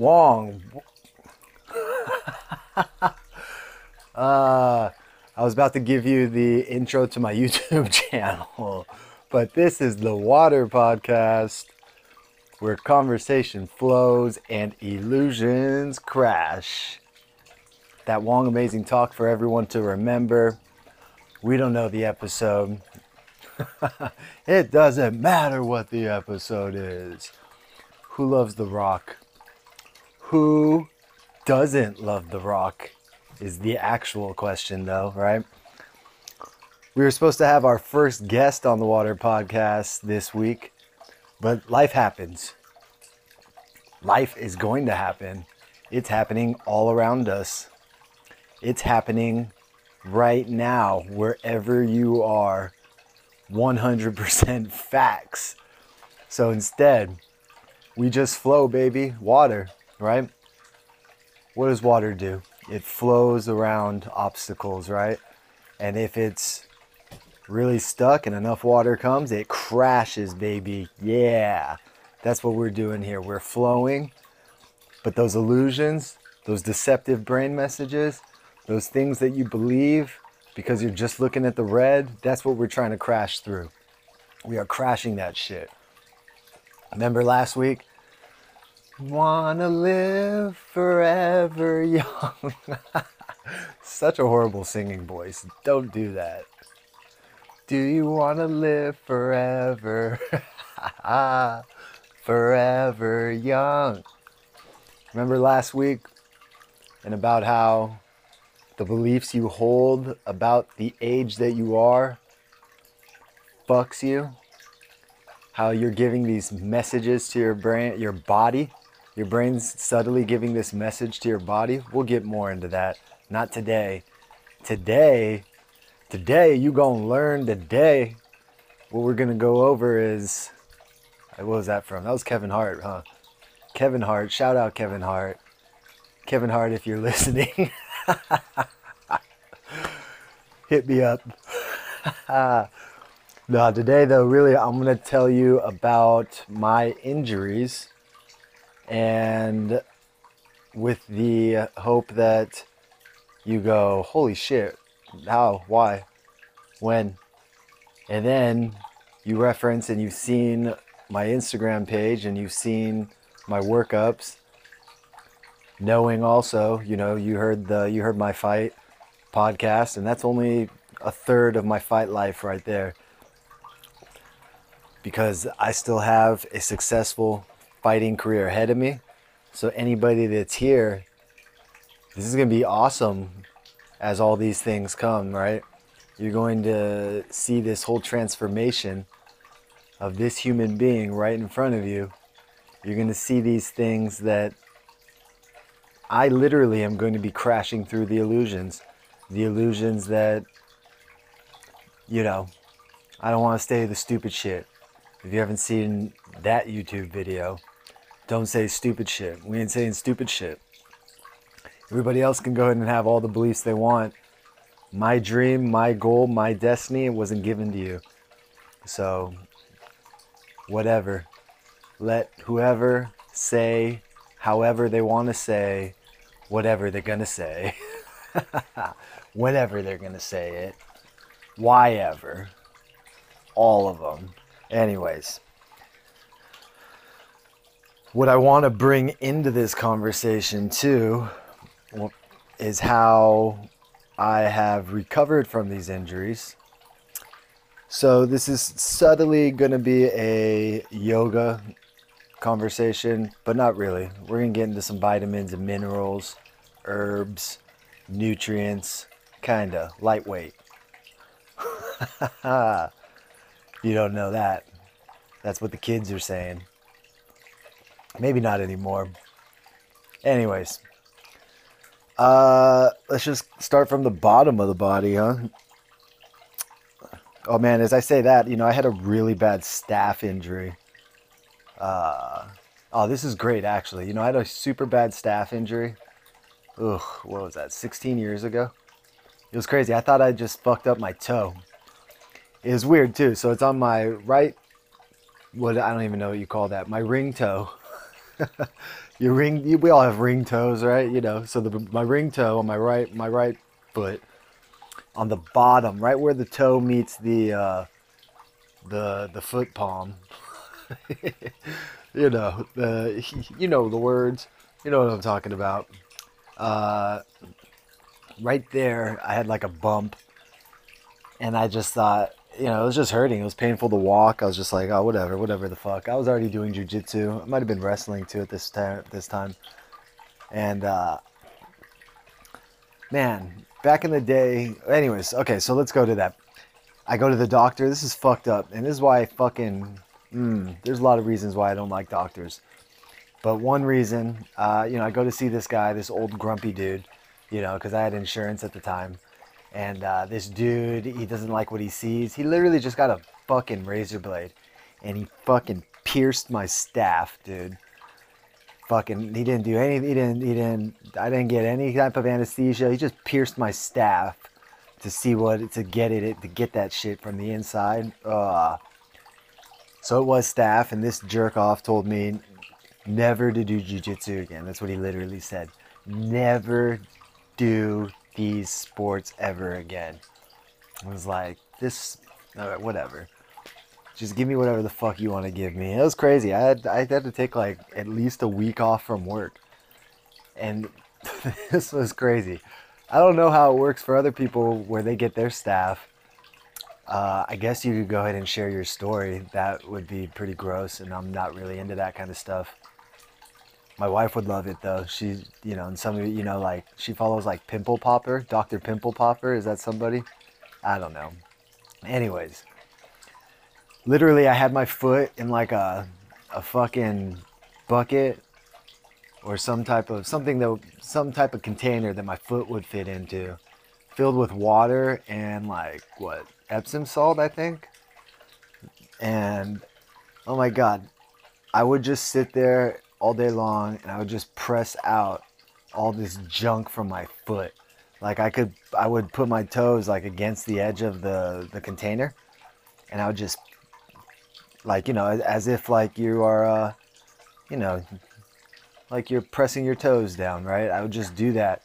Wong. uh, I was about to give you the intro to my YouTube channel, but this is the Water Podcast where conversation flows and illusions crash. That Wong amazing talk for everyone to remember. We don't know the episode. it doesn't matter what the episode is. Who loves The Rock? Who doesn't love The Rock? Is the actual question, though, right? We were supposed to have our first guest on the Water Podcast this week, but life happens. Life is going to happen. It's happening all around us. It's happening right now, wherever you are. 100% facts. So instead, we just flow, baby. Water, right? What does water do? It flows around obstacles, right? And if it's really stuck and enough water comes, it crashes, baby. Yeah. That's what we're doing here. We're flowing, but those illusions, those deceptive brain messages, those things that you believe because you're just looking at the red, that's what we're trying to crash through. We are crashing that shit. Remember last week? Wanna live forever young. Such a horrible singing voice. Don't do that. Do you wanna live forever? forever young. Remember last week and about how the beliefs you hold about the age that you are fucks you? How you're giving these messages to your brain, your body. Your brain's subtly giving this message to your body. We'll get more into that. Not today. Today, today you gonna learn today. What we're gonna go over is uh, what was that from? That was Kevin Hart, huh? Kevin Hart. Shout out Kevin Hart. Kevin Hart, if you're listening, hit me up. no, today though, really, I'm gonna tell you about my injuries, and with the hope that you go, holy shit, how, why, when, and then you reference and you've seen my Instagram page and you've seen my workups knowing also you know you heard the you heard my fight podcast and that's only a third of my fight life right there. Because I still have a successful fighting career ahead of me so anybody that's here this is going to be awesome as all these things come right you're going to see this whole transformation of this human being right in front of you you're going to see these things that I literally am going to be crashing through the illusions. The illusions that, you know, I don't want to say the stupid shit. If you haven't seen that YouTube video, don't say stupid shit. We ain't saying stupid shit. Everybody else can go ahead and have all the beliefs they want. My dream, my goal, my destiny wasn't given to you. So, whatever. Let whoever say however they want to say whatever they're going to say, whenever they're going to say it, why ever, all of them. Anyways, what I want to bring into this conversation too is how I have recovered from these injuries. So, this is subtly going to be a yoga conversation, but not really. We're going to get into some vitamins and minerals, herbs, nutrients, kind of lightweight. you don't know that. That's what the kids are saying. Maybe not anymore. Anyways, uh, let's just start from the bottom of the body, huh? Oh man, as I say that, you know, I had a really bad staph injury uh, oh, this is great, actually. You know, I had a super bad staph injury. Ugh, what was that, 16 years ago? It was crazy. I thought I just fucked up my toe. It was weird, too. So it's on my right, what, I don't even know what you call that, my ring toe. your ring. You, we all have ring toes, right? You know. So the my ring toe on my right my right foot, on the bottom, right where the toe meets the uh, the the foot palm. you know the you know the words. You know what I'm talking about. Uh, right there, I had like a bump, and I just thought, you know, it was just hurting. It was painful to walk. I was just like, oh, whatever, whatever the fuck. I was already doing jujitsu. I might have been wrestling too at this time. This time, and uh, man, back in the day. Anyways, okay, so let's go to that. I go to the doctor. This is fucked up, and this is why I fucking. Mm, there's a lot of reasons why I don't like doctors. But one reason, uh, you know, I go to see this guy, this old grumpy dude, you know, because I had insurance at the time. And uh, this dude, he doesn't like what he sees. He literally just got a fucking razor blade and he fucking pierced my staph, dude. Fucking, he didn't do any, he didn't, he didn't, I didn't get any type of anesthesia. He just pierced my staph to see what, to get it, to get that shit from the inside. Uh, so it was staph, and this jerk off told me never to do jujitsu again. That's what he literally said. Never do these sports ever again. I was like, this, whatever. Just give me whatever the fuck you want to give me. It was crazy. I had I had to take like at least a week off from work, and this was crazy. I don't know how it works for other people where they get their staph. Uh, I guess you could go ahead and share your story. That would be pretty gross, and I'm not really into that kind of stuff. My wife would love it though. She, you know, and some of you know, like she follows like Pimple Popper, Dr. Pimple Popper. Is that somebody? I don't know. Anyways, literally, I had my foot in like a a fucking bucket or some type of something that some type of container that my foot would fit into, filled with water and like what Epsom salt, I think. And oh my god, I would just sit there all day long and I would just press out all this junk from my foot. Like I could, I would put my toes like against the edge of the, the container and I would just like, you know, as if like you are, uh, you know, like you're pressing your toes down, right? I would just do that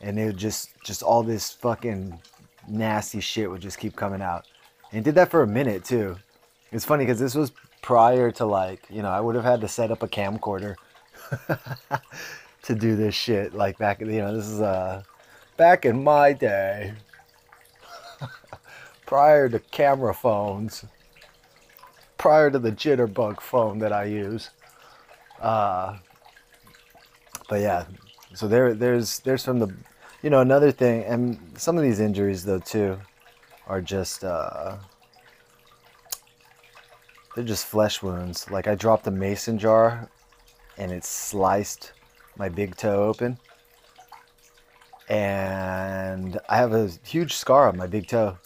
and it would just, just all this fucking nasty shit would just keep coming out. And did that for a minute too. It's funny because this was prior to like, you know, I would have had to set up a camcorder to do this shit. Like back, you know, this is uh, back in my day, prior to camera phones, prior to the jitterbug phone that I use. Uh, but yeah, so there, there's, there's from the, you know, another thing, and some of these injuries though too, are just. Uh, they're just flesh wounds. Like I dropped a mason jar and it sliced my big toe open. And I have a huge scar on my big toe.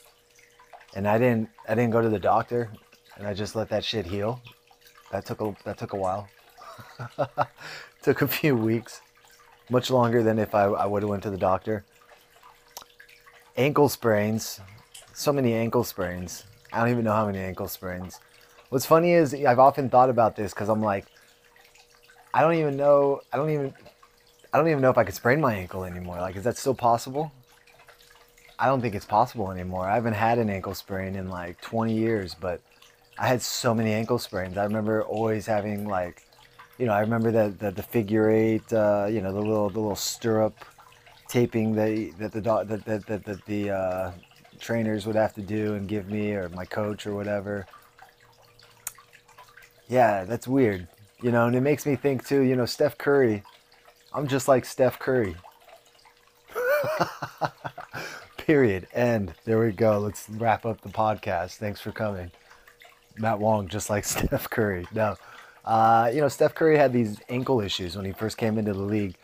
And I didn't I didn't go to the doctor and I just let that shit heal. That took a that took a while. took a few weeks. Much longer than if I, I would have went to the doctor. Ankle sprains. So many ankle sprains. I don't even know how many ankle sprains. What's funny is I've often thought about this because I'm like, I don't even know. I don't even. I don't even know if I could sprain my ankle anymore. Like, is that still possible? I don't think it's possible anymore. I haven't had an ankle sprain in like 20 years, but I had so many ankle sprains. I remember always having like, you know, I remember that the, the figure eight, uh, you know, the little the little stirrup taping that that the that that, the uh, trainers would have to do and give me, or my coach or whatever yeah, that's weird. You know, and it makes me think too, you know, Steph Curry. I'm just like Steph Curry. Period. End. there we go. Let's wrap up the podcast. Thanks for coming. Matt Wong, just like Steph Curry. No. Uh, you know, Steph Curry had these ankle issues when he first came into the league.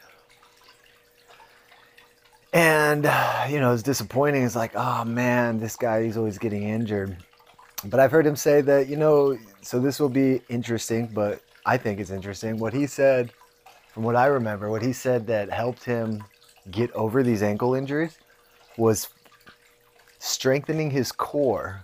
And, you know, it's disappointing. It's like, oh man, this guy, he's always getting injured. But I've heard him say that, you know, so this will be interesting, but I think it's interesting. What he said, from what I remember, what he said that helped him get over these ankle injuries was strengthening his core.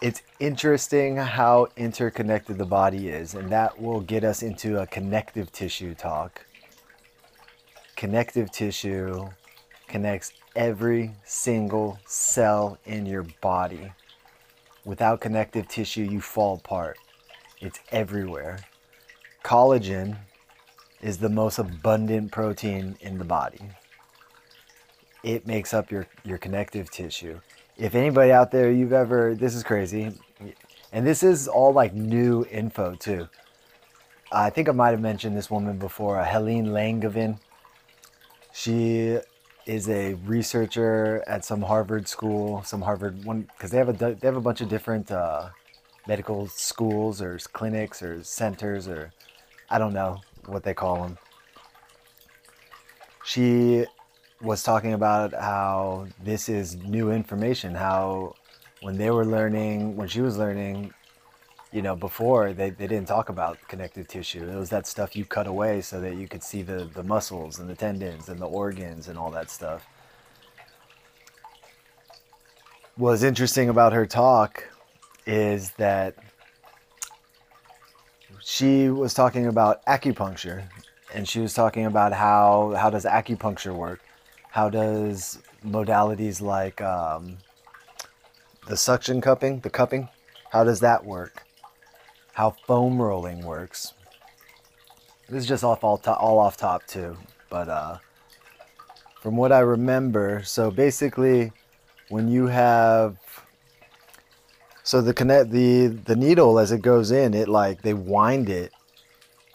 it's interesting how interconnected the body is, and that will get us into a connective tissue talk. Connective tissue connects every single cell in your body. Without connective tissue, you fall apart. It's everywhere. Collagen is the most abundant protein in the body. It makes up your, your connective tissue. If anybody out there, you've ever, this is crazy, and this is all like new info too. I think I might have mentioned this woman before, uh, Helene Langevin. She is a researcher at some Harvard school, some Harvard one, because they have a they have a bunch of different uh, medical schools or clinics or centers or I don't know what they call them. She was talking about how this is new information, how when they were learning, when she was learning, you know, before they, they didn't talk about connective tissue. It was that stuff you cut away so that you could see the, the muscles and the tendons and the organs and all that stuff. What's interesting about her talk is that she was talking about acupuncture and she was talking about how how does acupuncture work how does modalities like um, the suction cupping the cupping how does that work how foam rolling works this is just off all, to- all off top too but uh, from what i remember so basically when you have so the connect the the needle as it goes in, it like they wind it,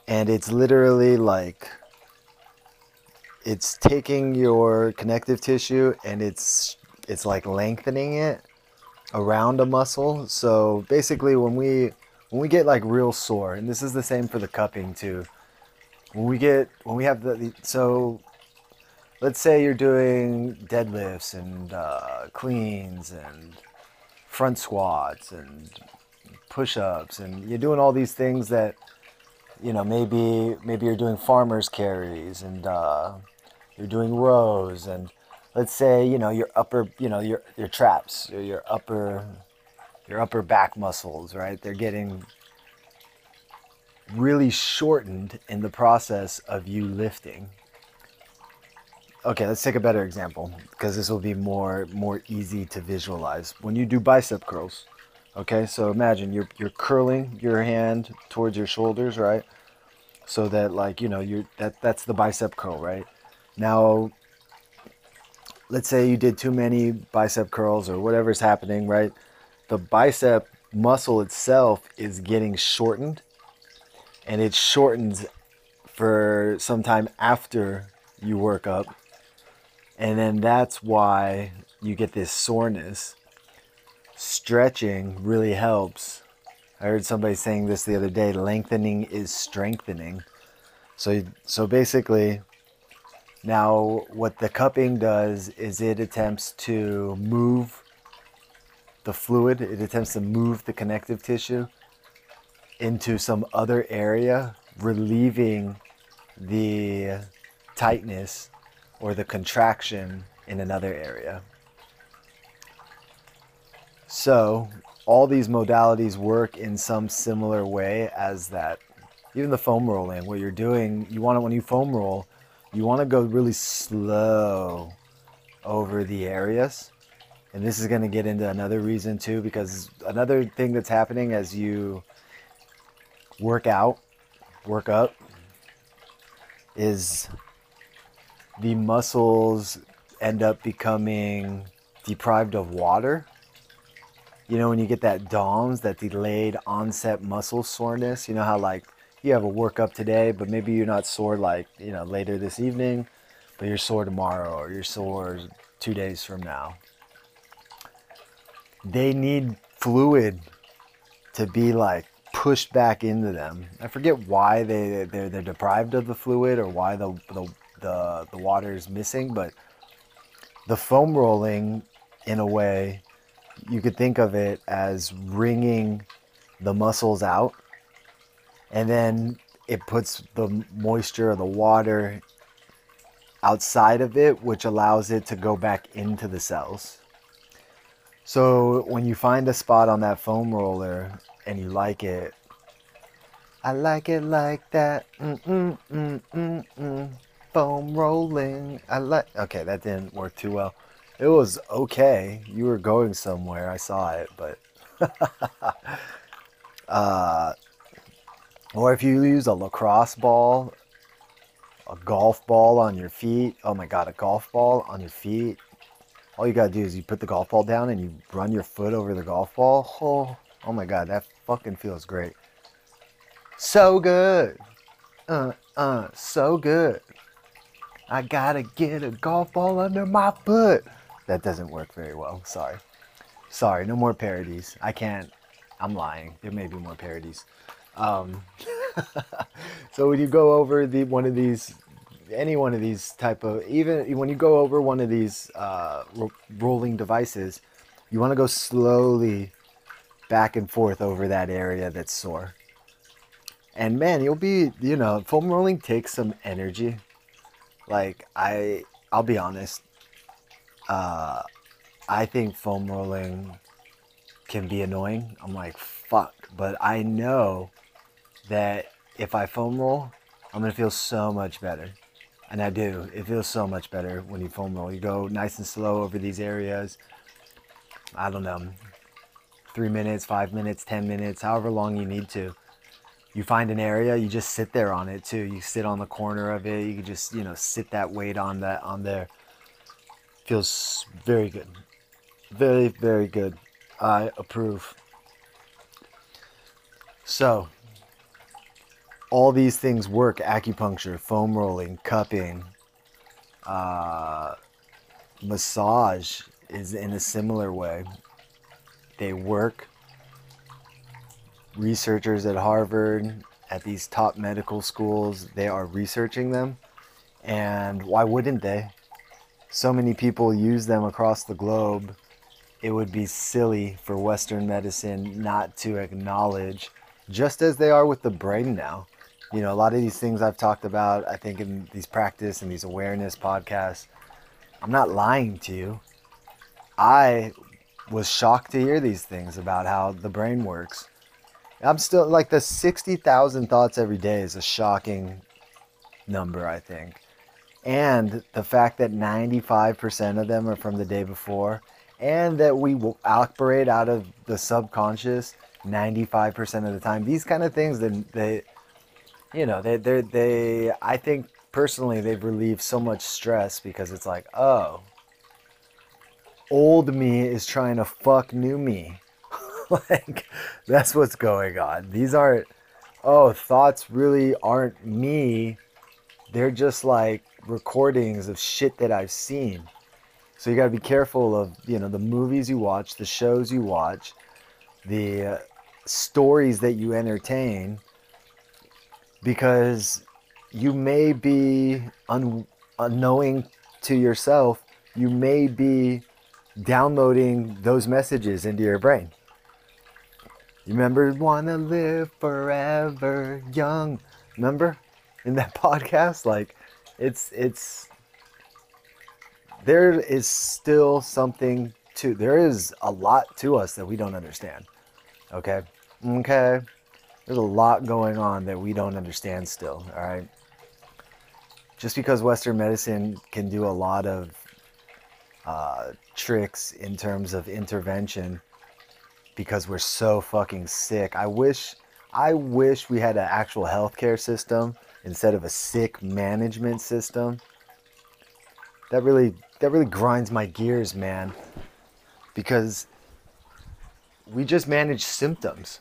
and it's literally like it's taking your connective tissue and it's it's like lengthening it around a muscle. So basically, when we when we get like real sore, and this is the same for the cupping too. When we get when we have the, the so let's say you're doing deadlifts and uh, cleans and front squats and push-ups and you're doing all these things that you know maybe maybe you're doing farmers carries and uh, you're doing rows and let's say you know your upper you know your your traps or your upper your upper back muscles right? They're getting really shortened in the process of you lifting. Okay let's take a better example because this will be more more easy to visualize. When you do bicep curls okay? So imagine you're you're curling your hand towards your shoulders right? So that like you know you're that that's the bicep curl right? Now let's say you did too many bicep curls or whatever's happening right the bicep muscle itself is getting shortened and it shortens for some time after you work up and then that's why you get this soreness. Stretching really helps. I heard somebody saying this the other day lengthening is strengthening. So, so basically, now what the cupping does is it attempts to move the fluid, it attempts to move the connective tissue into some other area, relieving the tightness or the contraction in another area. So, all these modalities work in some similar way as that. Even the foam rolling, what you're doing, you want to, when you foam roll, you want to go really slow over the areas. And this is going to get into another reason too, because another thing that's happening as you work out, work up, is the muscles end up becoming deprived of water. You know, when you get that DOMS, that delayed onset muscle soreness, you know how like you have a workup today, but maybe you're not sore like, you know, later this evening, but you're sore tomorrow or you're sore two days from now. They need fluid to be like pushed back into them. I forget why they they're, they're deprived of the fluid or why the, the the the water is missing, but the foam rolling, in a way, you could think of it as wringing the muscles out, and then it puts the moisture or the water outside of it, which allows it to go back into the cells. So when you find a spot on that foam roller and you like it, I like it like that. Mm mm mm mm mm. Foam rolling. I like. Okay, that didn't work too well. It was okay. You were going somewhere. I saw it, but. uh, or if you use a lacrosse ball, a golf ball on your feet. Oh my god, a golf ball on your feet. All you gotta do is you put the golf ball down and you run your foot over the golf ball. Oh, oh my god, that fucking feels great. So good. Uh, uh, so good. I gotta get a golf ball under my foot. That doesn't work very well. Sorry. Sorry, no more parodies. I can't. I'm lying. There may be more parodies. Um, so when you go over the one of these, any one of these type of, even when you go over one of these uh, ro- rolling devices, you want to go slowly back and forth over that area that's sore. And man, you'll be, you know, foam rolling takes some energy. Like I, I'll be honest. Uh, I think foam rolling can be annoying. I'm like, fuck. But I know that if I foam roll, I'm gonna feel so much better. And I do. It feels so much better when you foam roll. You go nice and slow over these areas. I don't know, three minutes, five minutes, ten minutes, however long you need to you find an area, you just sit there on it too. You sit on the corner of it. You can just, you know, sit that weight on that on there. Feels very good. Very, very good. I approve. So, all these things work acupuncture, foam rolling, cupping, uh, massage is in a similar way. They work researchers at Harvard, at these top medical schools, they are researching them. And why wouldn't they? So many people use them across the globe. It would be silly for Western medicine not to acknowledge, just as they are with the brain now. You know, a lot of these things I've talked about, I think in these practice and these awareness podcasts, I'm not lying to you. I was shocked to hear these things about how the brain works. I'm still like the 60,000 thoughts every day is a shocking number, I think. And the fact that 95% of them are from the day before, and that we will operate out of the subconscious 95% of the time. These kind of things, that they, you know, they, they, they, I think personally, they've relieved so much stress because it's like, oh, old me is trying to fuck new me. like that's what's going on. These aren't oh, thoughts really aren't me. They're just like recordings of shit that I've seen. So you got to be careful of, you know, the movies you watch, the shows you watch, the uh, stories that you entertain because you may be un- unknowing to yourself, you may be downloading those messages into your brain. You remember wanna live forever young? Remember in that podcast? Like it's it's there is still something to there is a lot to us that we don't understand. Okay? Okay. There's a lot going on that we don't understand still, all right? Just because Western medicine can do a lot of uh, tricks in terms of intervention because we're so fucking sick. I wish I wish we had an actual healthcare system instead of a sick management system. That really that really grinds my gears, man. Because we just manage symptoms.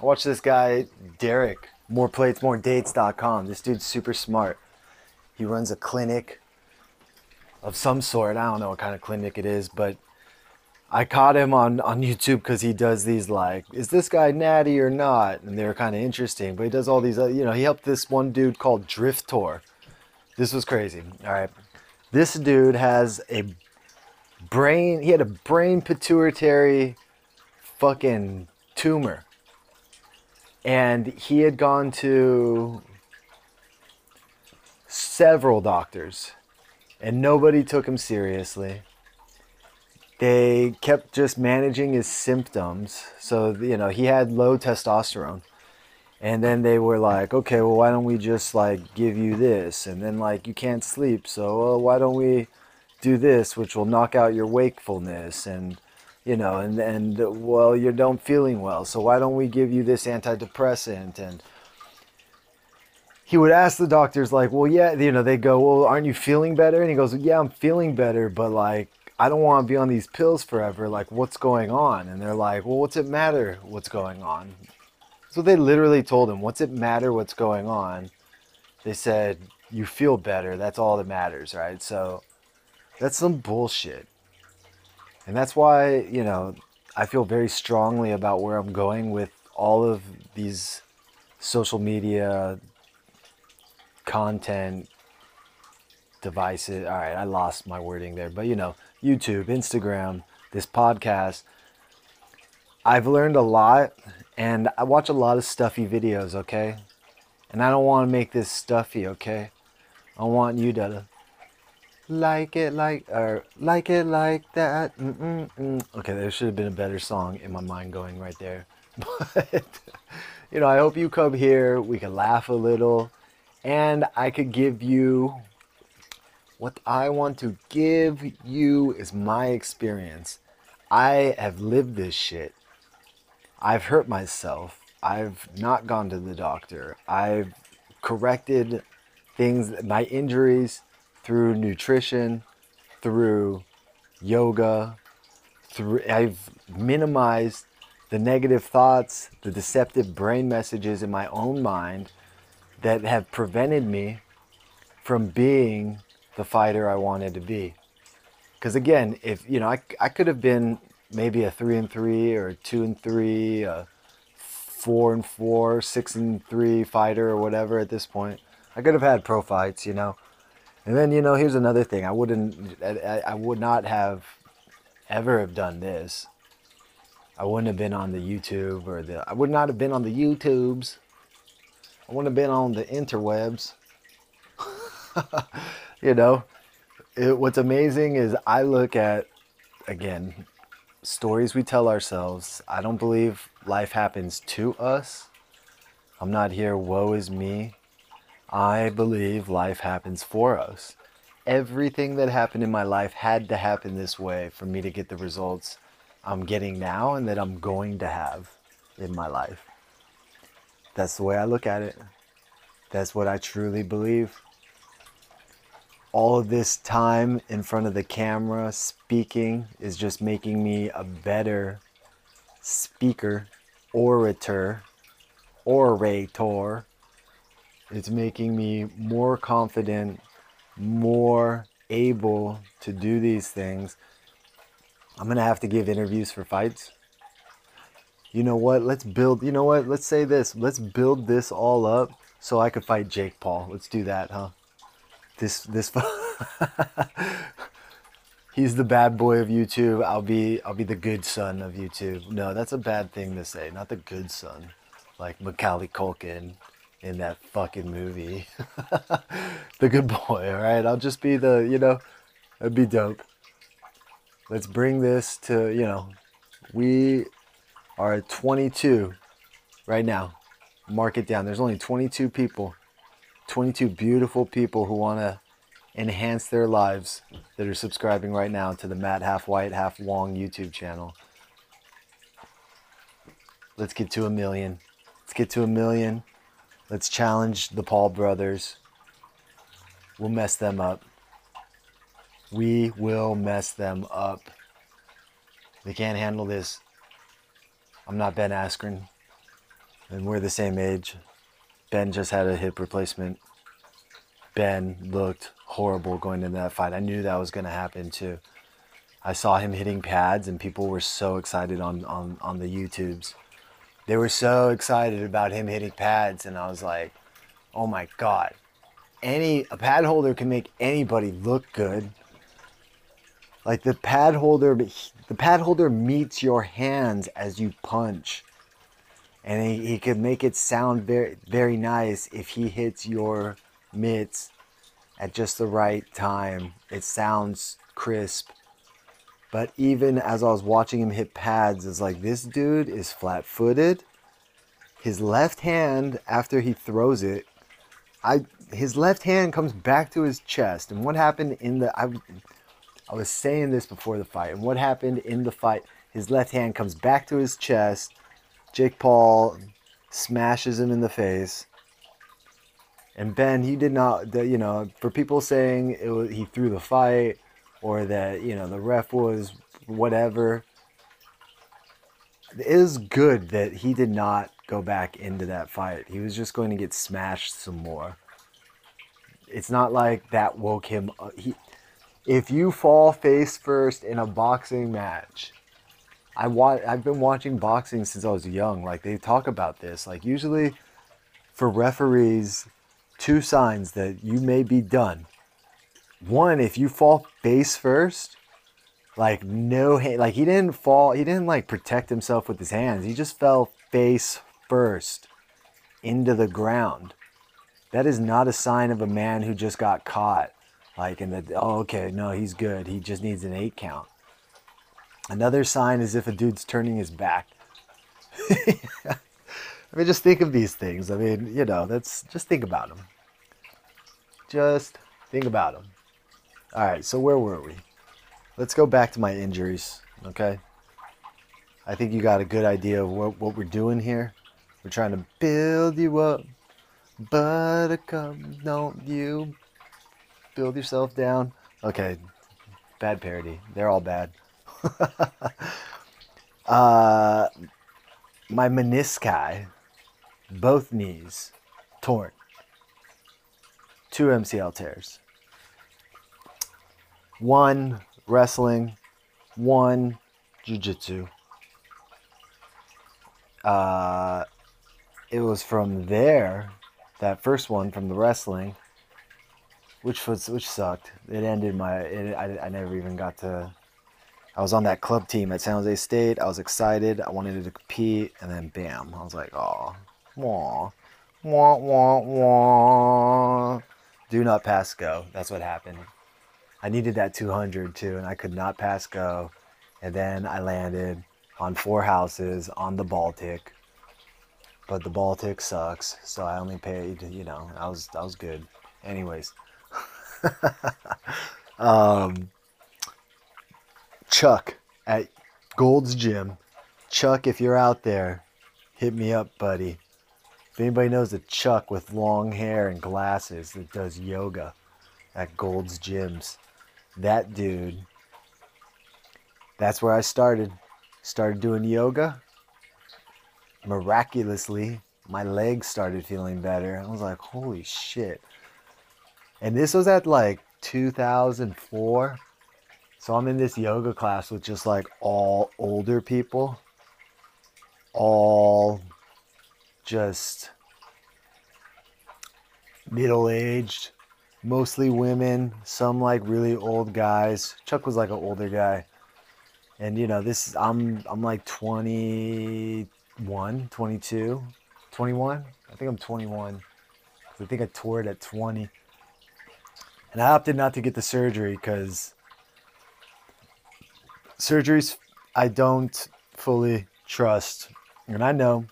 I watched this guy, Derek, more plates, more dates.com. This dude's super smart. He runs a clinic of some sort. I don't know what kind of clinic it is, but I caught him on, on YouTube because he does these like, is this guy natty or not? And they're kind of interesting. But he does all these, uh, you know, he helped this one dude called Driftor. This was crazy. All right. This dude has a brain, he had a brain pituitary fucking tumor. And he had gone to several doctors and nobody took him seriously they kept just managing his symptoms. So, you know, he had low testosterone. And then they were like, okay, well, why don't we just like give you this? And then, like, you can't sleep. So, well, why don't we do this, which will knock out your wakefulness? And, you know, and, and well, you don't feeling well. So, why don't we give you this antidepressant? And, he would ask the doctors like, well, yeah, you know, they go, well, aren't you feeling better? And he goes, yeah, I'm feeling better, but like, I don't want to be on these pills forever. Like, what's going on? And they're like, well, what's it matter what's going on? So they literally told him, what's it matter what's going on? They said, you feel better. That's all that matters, right? So that's some bullshit. And that's why, you know, I feel very strongly about where I'm going with all of these social media content devices. All right, I lost my wording there, but you know, YouTube, Instagram, this podcast. I've learned a lot and I watch a lot of stuffy videos, okay? And I don't want to make this stuffy, okay? I want you to like it like or like it like that. Mm-mm-mm. Mm. Okay, there should have been a better song in my mind going right there. But you know, I hope you come here. We can laugh a little, and I could give you what I want to give you is my experience. I have lived this shit. I've hurt myself. I've not gone to the doctor. I've corrected things, my injuries through nutrition, through yoga, through I've minimized the negative thoughts, the deceptive brain messages in my own mind that have prevented me from being the fighter I wanted to be. Because again, if you know, I, I could have been maybe a three and three or two and three, a four and four, six and three fighter or whatever at this point. I could have had pro fights, you know. And then you know, here's another thing. I wouldn't, I, I would not have ever have done this. I wouldn't have been on the YouTube or the. I would not have been on the YouTubes. I wouldn't have been on the interwebs. you know, it, what's amazing is I look at, again, stories we tell ourselves. I don't believe life happens to us. I'm not here, woe is me. I believe life happens for us. Everything that happened in my life had to happen this way for me to get the results I'm getting now and that I'm going to have in my life. That's the way I look at it. That's what I truly believe all of this time in front of the camera speaking is just making me a better speaker, orator, orator. It's making me more confident, more able to do these things. I'm going to have to give interviews for fights. You know what? Let's build, you know what? Let's say this. Let's build this all up so I could fight Jake Paul. Let's do that, huh? this this he's the bad boy of YouTube. I'll be I'll be the good son of YouTube. No, that's a bad thing to say. Not the good son, like Macaulay Culkin in that fucking movie. the good boy. All right, I'll just be the you know, that'd be dope. Let's bring this to you know, we are at 22 right now. Mark it down. There's only 22 people 22 beautiful people who want to enhance their lives that are subscribing right now to the Matt Half White Half Wong YouTube channel. Let's get to a million. Let's get to a million. Let's challenge the Paul brothers. We'll mess them up. We will mess them up. They can't handle this. I'm not Ben Askren, and we're the same age. Ben just had a hip replacement. Ben looked horrible going into that fight. I knew that was going to happen too. I saw him hitting pads, and people were so excited on, on, on the YouTubes. They were so excited about him hitting pads, and I was like, oh my God. Any a pad holder can make anybody look good. Like the pad holder, the pad holder meets your hands as you punch and he, he could make it sound very very nice if he hits your mitts at just the right time. It sounds crisp, But even as I was watching him hit pads, it's like this dude is flat footed. His left hand, after he throws it, I his left hand comes back to his chest. And what happened in the I, I was saying this before the fight, and what happened in the fight, his left hand comes back to his chest. Jake Paul smashes him in the face. And Ben, he did not, you know, for people saying was, he threw the fight or that, you know, the ref was whatever, it is good that he did not go back into that fight. He was just going to get smashed some more. It's not like that woke him up. He, if you fall face first in a boxing match, I wa- I've been watching boxing since I was young. Like they talk about this. Like usually for referees, two signs that you may be done. One, if you fall face first, like no hand, like he didn't fall, he didn't like protect himself with his hands. He just fell face first into the ground. That is not a sign of a man who just got caught. Like in the oh okay, no, he's good. He just needs an eight count. Another sign is if a dude's turning his back. I mean, just think of these things. I mean, you know, that's just think about them. Just think about them. All right, so where were we? Let's go back to my injuries, okay? I think you got a good idea of what, what we're doing here. We're trying to build you up, buttercup, don't you build yourself down. Okay, bad parody. They're all bad. uh, my menisci, both knees, torn. Two MCL tears. One wrestling, one jujitsu. Uh, it was from there, that first one from the wrestling, which was which sucked. It ended my. It, I, I never even got to I was on that club team at San Jose State. I was excited. I wanted to compete, and then bam, I was like, oh, wah, wah, wah, wah. Do not pass go. That's what happened. I needed that 200 too, and I could not pass go. And then I landed on four houses on the Baltic. But the Baltic sucks, so I only paid, you know, I was I was good. Anyways. um Chuck at Gold's Gym. Chuck, if you're out there, hit me up, buddy. If anybody knows a Chuck with long hair and glasses that does yoga at Gold's Gyms, that dude, that's where I started. Started doing yoga. Miraculously, my legs started feeling better. I was like, holy shit. And this was at like 2004. So I'm in this yoga class with just like all older people, all just middle aged, mostly women, some like really old guys. Chuck was like an older guy. And you know, this I'm I'm like 21, 22, 21. I think I'm 21. I think I toured at 20. And I opted not to get the surgery because surgeries I don't fully trust. And I know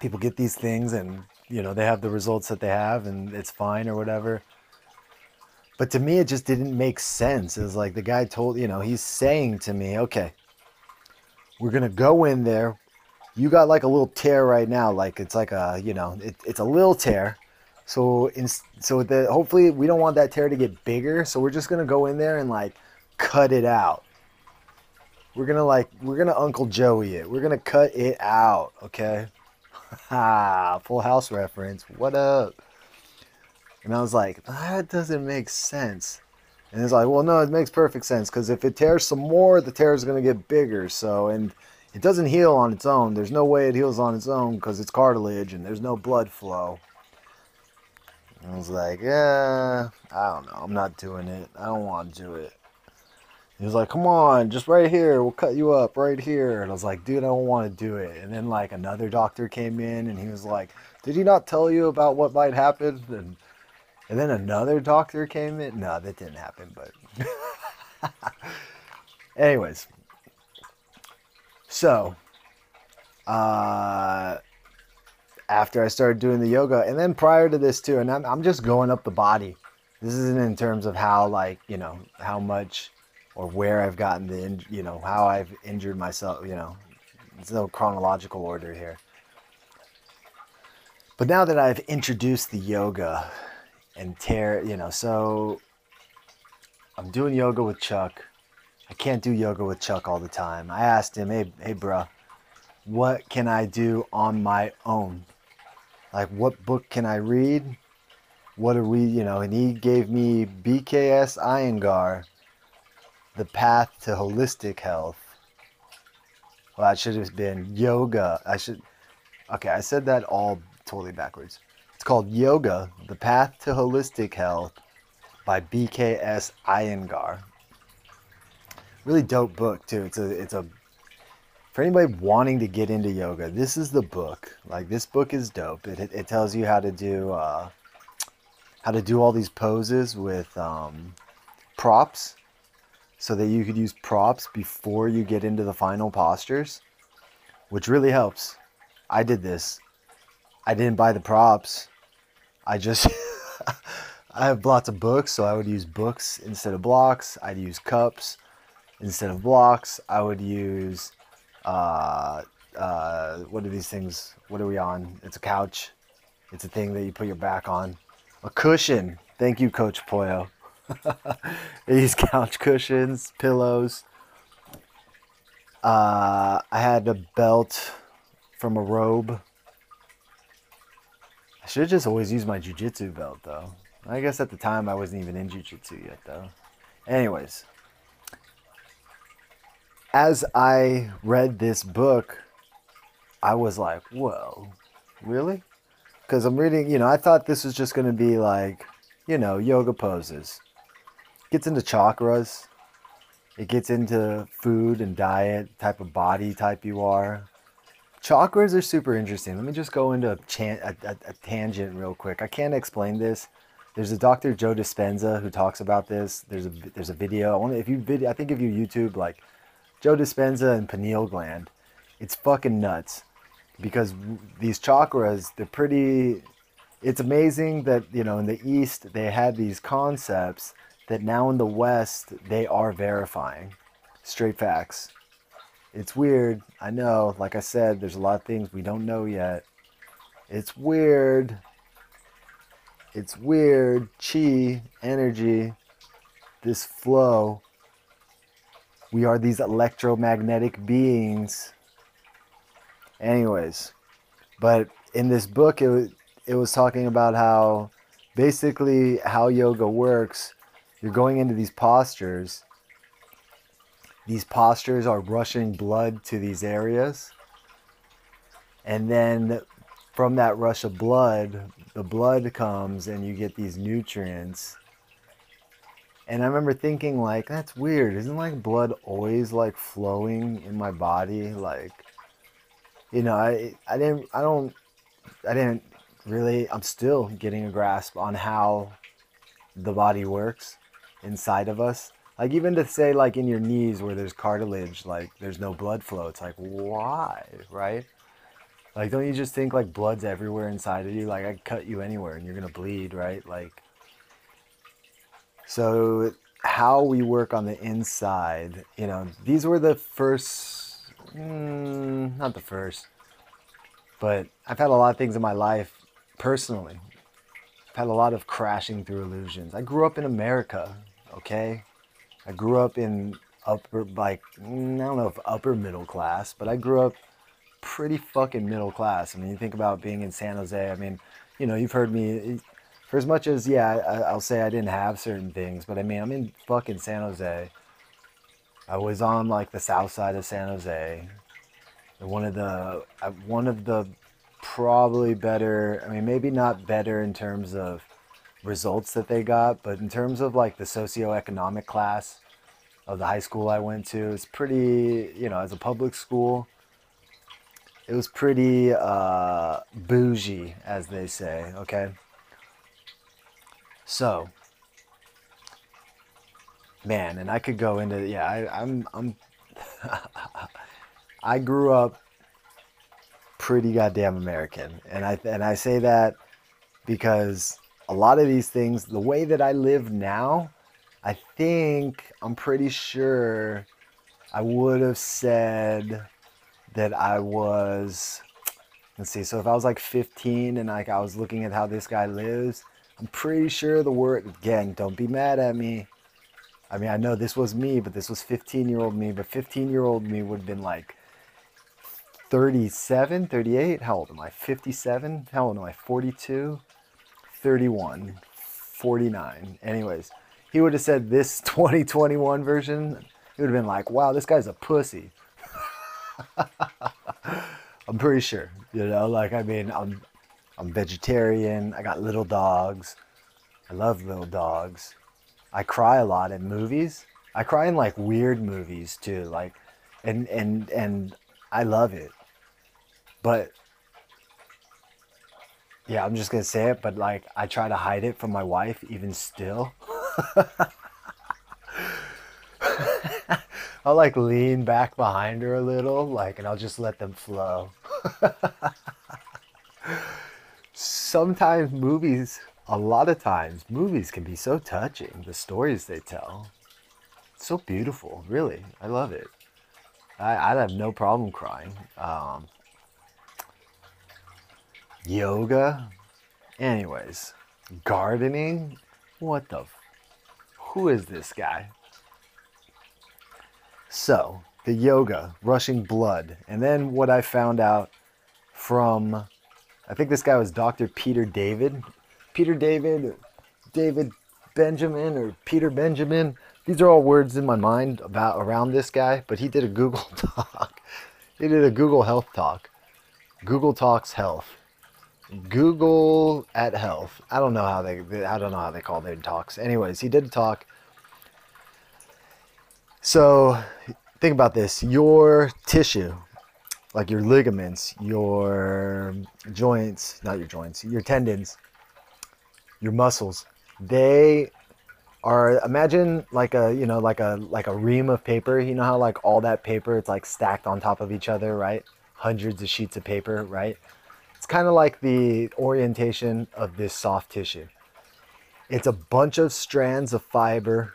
people get these things and you know they have the results that they have and it's fine or whatever. But to me it just didn't make sense. It was like the guy told, you know, he's saying to me, "Okay, we're to go in there. You got like a little tear right now, like it's like a, you know, it, it's a little tear. So in, so the hopefully we don't want that tear to get bigger, so we're just to go in there and like cut it out we're gonna like we're gonna Uncle Joey it. We're gonna cut it out, okay? Full House reference. What up? And I was like, that doesn't make sense. And it's like, well, no, it makes perfect sense because if it tears some more, the tear is gonna get bigger. So and it doesn't heal on its own. There's no way it heals on its own because it's cartilage and there's no blood flow. And I was like, yeah, I don't know. I'm not doing it. I don't want to do it. He was like, come on, just right here. We'll cut you up right here. And I was like, dude, I don't want to do it. And then like another doctor came in and he was like, did he not tell you about what might happen? And and then another doctor came in. No, that didn't happen, but Anyways, so uh, after I started doing the yoga, and then prior to this too, and I'm, I'm just going up the body. This isn't in terms of how like you know how much or where I've gotten the in, you know how I've injured myself. You know, there's no chronological order here. But now that I've introduced the yoga and tear, you know, so I'm doing yoga with Chuck. I can't do yoga with Chuck all the time. I asked him, hey, hey, bro, what can I do on my own? Like, what book can I read? What are we, you know, and he gave me BKS Iyengar, The Path to Holistic Health. Well, I should have been yoga. I should, okay, I said that all totally backwards. It's called Yoga, The Path to Holistic Health by BKS Iyengar. Really dope book too. It's a it's a for anybody wanting to get into yoga, this is the book. Like this book is dope. It, it, it tells you how to do uh, how to do all these poses with um, props, so that you could use props before you get into the final postures, which really helps. I did this. I didn't buy the props. I just I have lots of books, so I would use books instead of blocks. I'd use cups instead of blocks. I would use uh, uh, what are these things? What are we on? It's a couch. It's a thing that you put your back on. A cushion. Thank you, Coach Poyo. These couch cushions, pillows. Uh, I had a belt from a robe. I should have just always used my jujitsu belt though. I guess at the time I wasn't even in jujitsu yet though. Anyways, as I read this book, I was like, whoa, really? Because I'm reading, you know, I thought this was just going to be like, you know, yoga poses. Gets into chakras. It gets into food and diet, type of body type you are. Chakras are super interesting. Let me just go into a, chan- a, a, a tangent real quick. I can't explain this. There's a Dr. Joe Dispenza who talks about this. There's a there's a video. I if you vid- I think if you YouTube like Joe Dispenza and pineal gland, it's fucking nuts because these chakras they're pretty. It's amazing that you know in the East they had these concepts that now in the West they are verifying. Straight facts. It's weird. I know. Like I said, there's a lot of things we don't know yet. It's weird. It's weird. Chi, energy, this flow. We are these electromagnetic beings. Anyways, but in this book, it it was talking about how basically how yoga works. You're going into these postures these postures are rushing blood to these areas. And then from that rush of blood, the blood comes and you get these nutrients. And I remember thinking like, that's weird. Isn't like blood always like flowing in my body? Like, you know, I, I didn't, I don't, I didn't really, I'm still getting a grasp on how the body works inside of us. Like even to say like in your knees where there's cartilage like there's no blood flow it's like why right? Like don't you just think like blood's everywhere inside of you? Like i cut you anywhere and you're gonna bleed right? Like so how we work on the inside you know these were the first mm, not the first but i've had a lot of things in my life personally. I've had a lot of crashing through illusions. I grew up in america okay I grew up in upper, like, mm, I don't know if upper middle class, but I grew up pretty fucking middle class. I mean, you think about being in San Jose. I mean, you know, you've heard me, for as much as, yeah, I, will say I didn't have certain things, but I mean, I'm in fucking San Jose. I was on like the south side of San Jose. One of the, uh, one of the probably better, I mean, maybe not better in terms of results that they got, but in terms of like the socioeconomic class of the high school I went to, it's pretty, you know, as a public school, it was pretty uh, bougie, as they say, okay? So, man, and I could go into yeah. I, I'm I'm I grew up pretty goddamn American, and I and I say that because a lot of these things, the way that I live now, I think I'm pretty sure I would have said that I was. Let's see. So if I was like 15 and like I was looking at how this guy lives, I'm pretty sure the word again. Don't be mad at me. I mean, I know this was me, but this was 15 year old me. But 15 year old me would have been like 37, 38. How old am I? 57. How old am I? 42, 31, 49. Anyways, he would have said this 2021 version. He would have been like, wow, this guy's a pussy. I'm pretty sure, you know, like, I mean, I'm, I'm vegetarian. I got little dogs. I love little dogs. I cry a lot in movies. I cry in like weird movies too, like, and and and I love it. But yeah, I'm just gonna say it. But like, I try to hide it from my wife, even still. I'll like lean back behind her a little, like, and I'll just let them flow. Sometimes movies a lot of times movies can be so touching the stories they tell It's so beautiful really i love it i, I have no problem crying um, yoga anyways gardening what the who is this guy so the yoga rushing blood and then what i found out from i think this guy was dr peter david Peter David, David Benjamin, or Peter Benjamin. These are all words in my mind about around this guy, but he did a Google talk. he did a Google Health talk. Google Talks Health. Google at Health. I don't know how they. I don't know how they call their talks. Anyways, he did a talk. So, think about this: your tissue, like your ligaments, your joints, not your joints, your tendons, your muscles. They are imagine like a you know like a like a ream of paper. You know how like all that paper it's like stacked on top of each other, right? Hundreds of sheets of paper, right? It's kind of like the orientation of this soft tissue. It's a bunch of strands of fiber,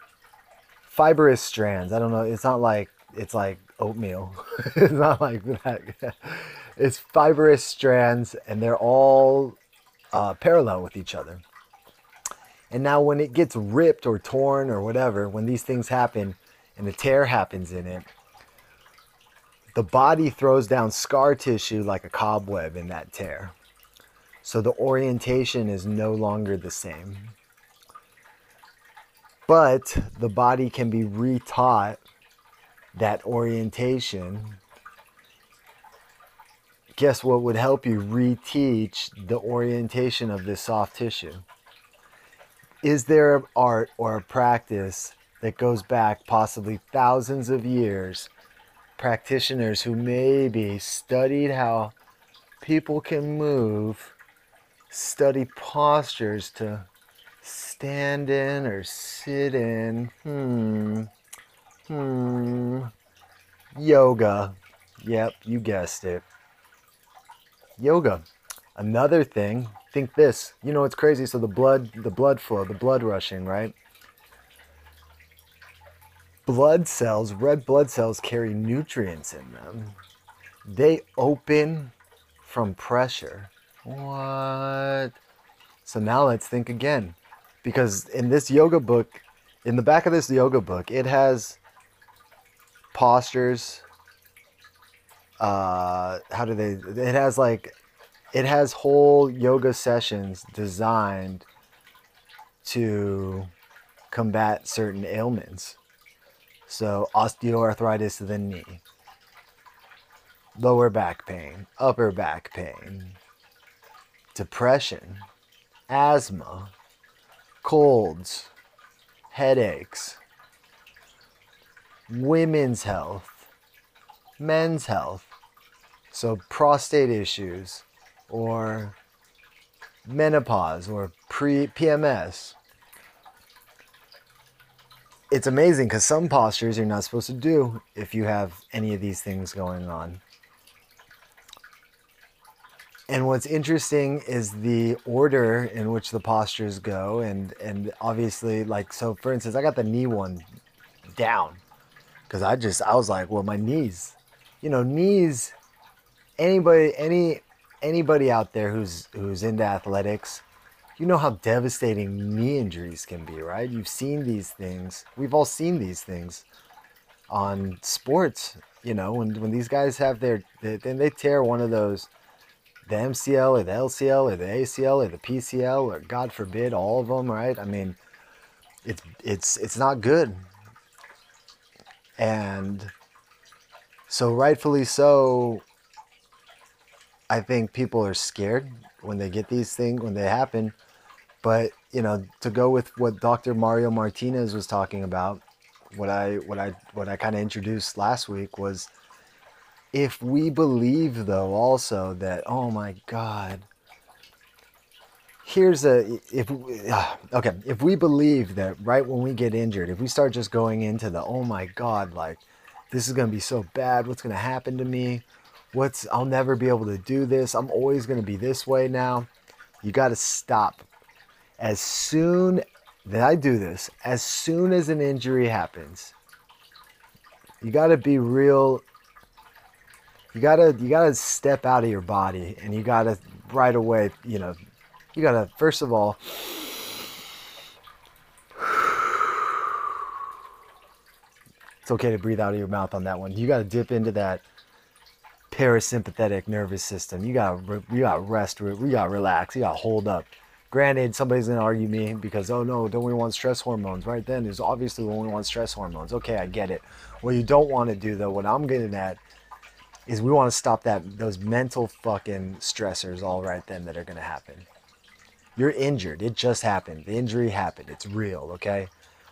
fibrous strands. I don't know. It's not like it's like oatmeal. it's not like that. It's fibrous strands, and they're all uh, parallel with each other. And now when it gets ripped or torn or whatever, when these things happen and a tear happens in it, the body throws down scar tissue like a cobweb in that tear. So the orientation is no longer the same. But the body can be retaught that orientation. Guess what would help you reteach the orientation of this soft tissue? is there an art or a practice that goes back possibly thousands of years? Practitioners who maybe studied how people can move, study postures to stand in or sit in. Hmm. Hmm. Yoga. Yep, you guessed it. Yoga. Another thing think this. You know, it's crazy. So the blood, the blood flow, the blood rushing, right? Blood cells, red blood cells carry nutrients in them. They open from pressure. What? So now let's think again. Because in this yoga book, in the back of this yoga book, it has postures. Uh, how do they? It has like it has whole yoga sessions designed to combat certain ailments. So, osteoarthritis of the knee, lower back pain, upper back pain, depression, asthma, colds, headaches, women's health, men's health, so prostate issues, or menopause or pre PMS. It's amazing because some postures you're not supposed to do if you have any of these things going on. And what's interesting is the order in which the postures go, and and obviously, like so. For instance, I got the knee one down because I just I was like, well, my knees, you know, knees. Anybody, any anybody out there who's who's into athletics, you know how devastating knee injuries can be, right? You've seen these things. We've all seen these things on sports. You know, when when these guys have their then they tear one of those the MCL or the LCL or the ACL or the PCL or God forbid all of them, right? I mean, it's it's it's not good. And so rightfully so I think people are scared when they get these things when they happen. But, you know, to go with what Dr. Mario Martinez was talking about, what I what I what I kind of introduced last week was if we believe though also that oh my god here's a if uh, okay if we believe that right when we get injured if we start just going into the oh my god like this is going to be so bad what's going to happen to me what's i'll never be able to do this. I'm always going to be this way now. You got to stop. As soon that i do this as soon as an injury happens you got to be real you gotta you gotta step out of your body and you gotta right away you know you gotta first of all it's okay to breathe out of your mouth on that one. You gotta dip into that parasympathetic nervous system you gotta you gotta rest you gotta relax you gotta hold up granted somebody's gonna argue me because oh no don't we want stress hormones right then is obviously when we want stress hormones okay i get it what you don't want to do though what i'm getting at is we want to stop that those mental fucking stressors all right then that are to happen. You're injured. It just happened. The injury happened. It's real, okay?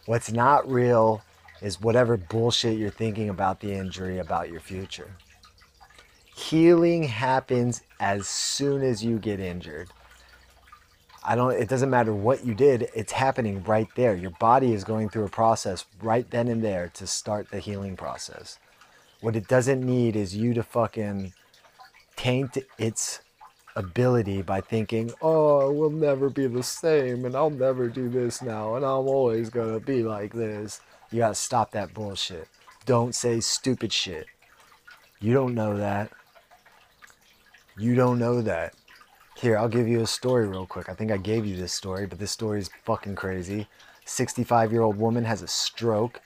What's not real is whatever bullshit you're thinking about the injury about your future. Healing happens as soon as you get injured. I don't it doesn't matter what you did, it's happening right there. Your body is going through a process right then and there to start the healing process. What it doesn't need is you to fucking taint its ability by thinking, oh, we'll never be the same and I'll never do this now and I'm always gonna be like this. You gotta stop that bullshit. Don't say stupid shit. You don't know that. You don't know that. Here, I'll give you a story real quick. I think I gave you this story, but this story is fucking crazy. 65 year old woman has a stroke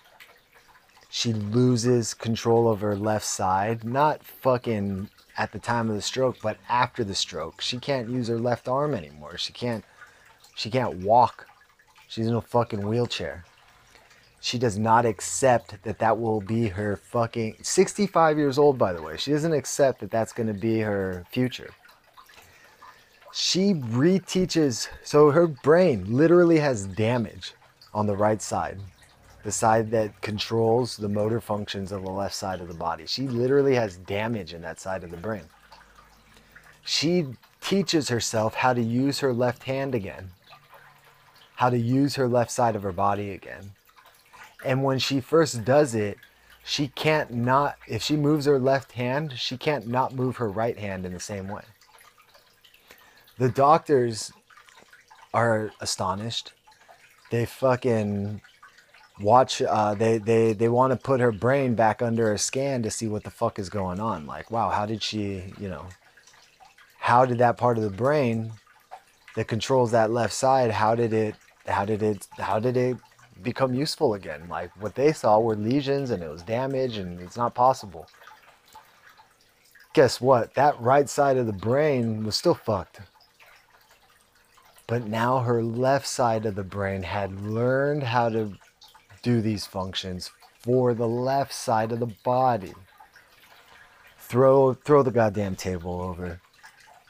she loses control of her left side. Not fucking at the time of the stroke, but after the stroke. She can't use her left arm anymore. She can't she can't walk. She's in a fucking wheelchair. She does not accept that that will be her fucking 65 years old by the way. She doesn't accept that that's going to be her future. She reteaches so her brain literally has damage on the right side the side that controls the motor functions of the left side of the body. She literally has damage in that side of the brain. She teaches herself how to use her left hand again, how to use her left side of her body again. And when she first does it, she can't not, if she moves her left hand, she can't not move her right hand in the same way. The doctors are astonished. They fucking watch uh, they they they want to put her brain back under a scan to see what the fuck is going on like wow how did she you know how did that part of the brain that controls that left side how did it how did it how did it become useful again like what they saw were lesions and it was damage and it's not possible guess what that right side of the brain was still fucked but now her left side of the brain had learned how to do these functions for the left side of the body. Throw, throw the goddamn table over.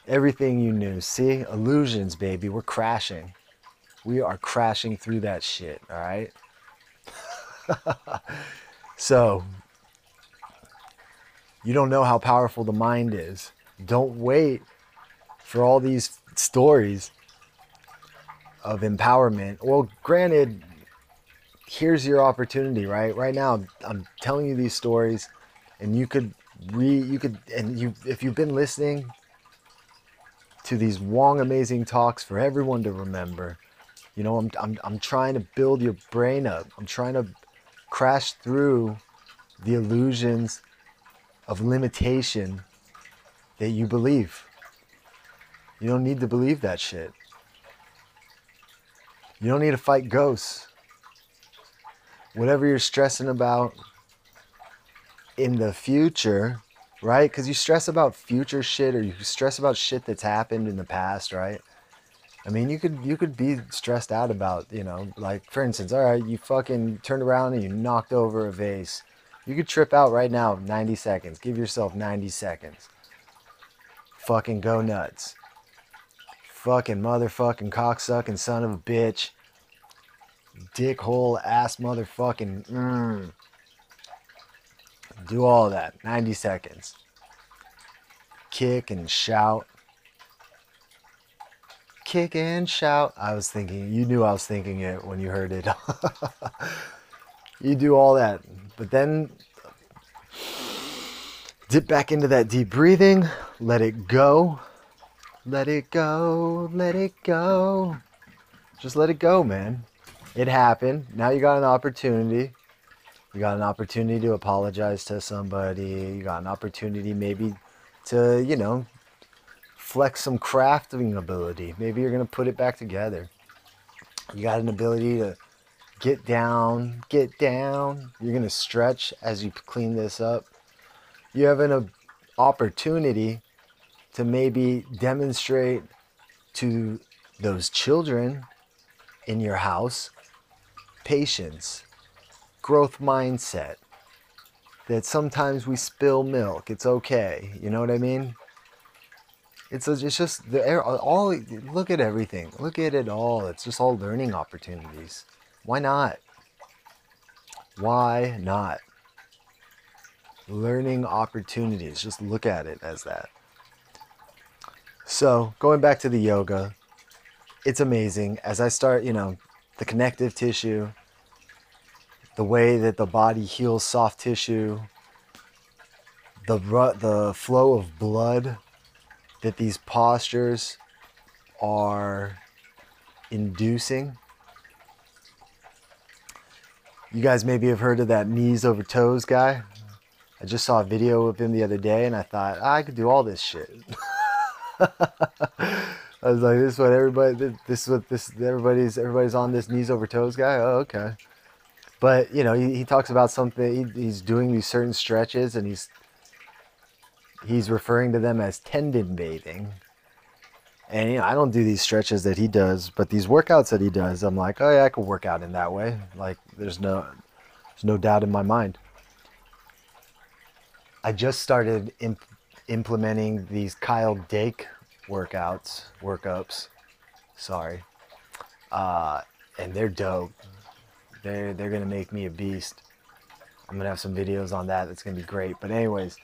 Everything you knew. See? Illusions, baby. We're crashing. We are crashing through that shit, all right? so, you don't know how powerful the mind is. Don't wait for all these stories of empowerment. Well, granted, here's your opportunity, right? Right now, I'm telling you these stories, and you could re you could and you if you've been listening to these Wong amazing talks for everyone to remember. You know, I'm I'm I'm trying to build your brain up. I'm trying to crash through the illusions of limitation that you believe. You don't need to believe that shit. You don't need to fight ghosts. Whatever you're stressing about in the future, right? Because you stress about future shit or you stress about shit that's happened in the past, right? I mean, you could you could be stressed out about, you know, like for instance, all right, you fucking turned around and you knocked over a vase. You could trip out right now, 90 seconds. Give yourself 90 seconds. Fucking go nuts. Fucking motherfucking cocksucking son of a bitch. Dickhole ass motherfucking. Mm. Do all that. 90 seconds. Kick and shout. Kick and shout. I was thinking, you knew I was thinking it when you heard it. you do all that. But then dip back into that deep breathing. Let it go. Let it go. Let it go. Just let it go, man. It happened. Now you got an opportunity you got an opportunity to apologize to somebody. You got an opportunity maybe to, you know, flex some crafting ability. Maybe you're going to put it back together. You got an ability to get down, get down. You're going to stretch as you clean this up. You have an uh, opportunity to maybe demonstrate to those children in your house patience growth mindset that sometimes we spill milk. It's okay. You know what I mean? It's, it's just the all. Look at everything. Look at it all. It's just all learning opportunities. Why not? Why not? Learning opportunities. Just look at it as that. So going back to the yoga, it's amazing. As I start, you know, the connective tissue, the way that the body heals soft tissue, the the flow of blood that these postures are inducing. You guys maybe have heard of that knees over toes guy. I just saw a video of him the other day and I thought, ah, I could do all this shit. I was like, this is what everybody, this is what this, everybody's, everybody's on this knees over toes guy. Oh, okay. But you know, he, he talks about something. He, he's doing these certain stretches, and he's he's referring to them as tendon bathing. And you know, I don't do these stretches that he does, but these workouts that he does, I'm like, oh yeah, I could work out in that way. Like, there's no, there's no doubt in my mind. I just started imp- implementing these Kyle Dake workouts, workups. Sorry, uh, and they're dope. They're they're gonna make me a beast. I'm gonna have some videos on that. That's gonna be great. But anyways,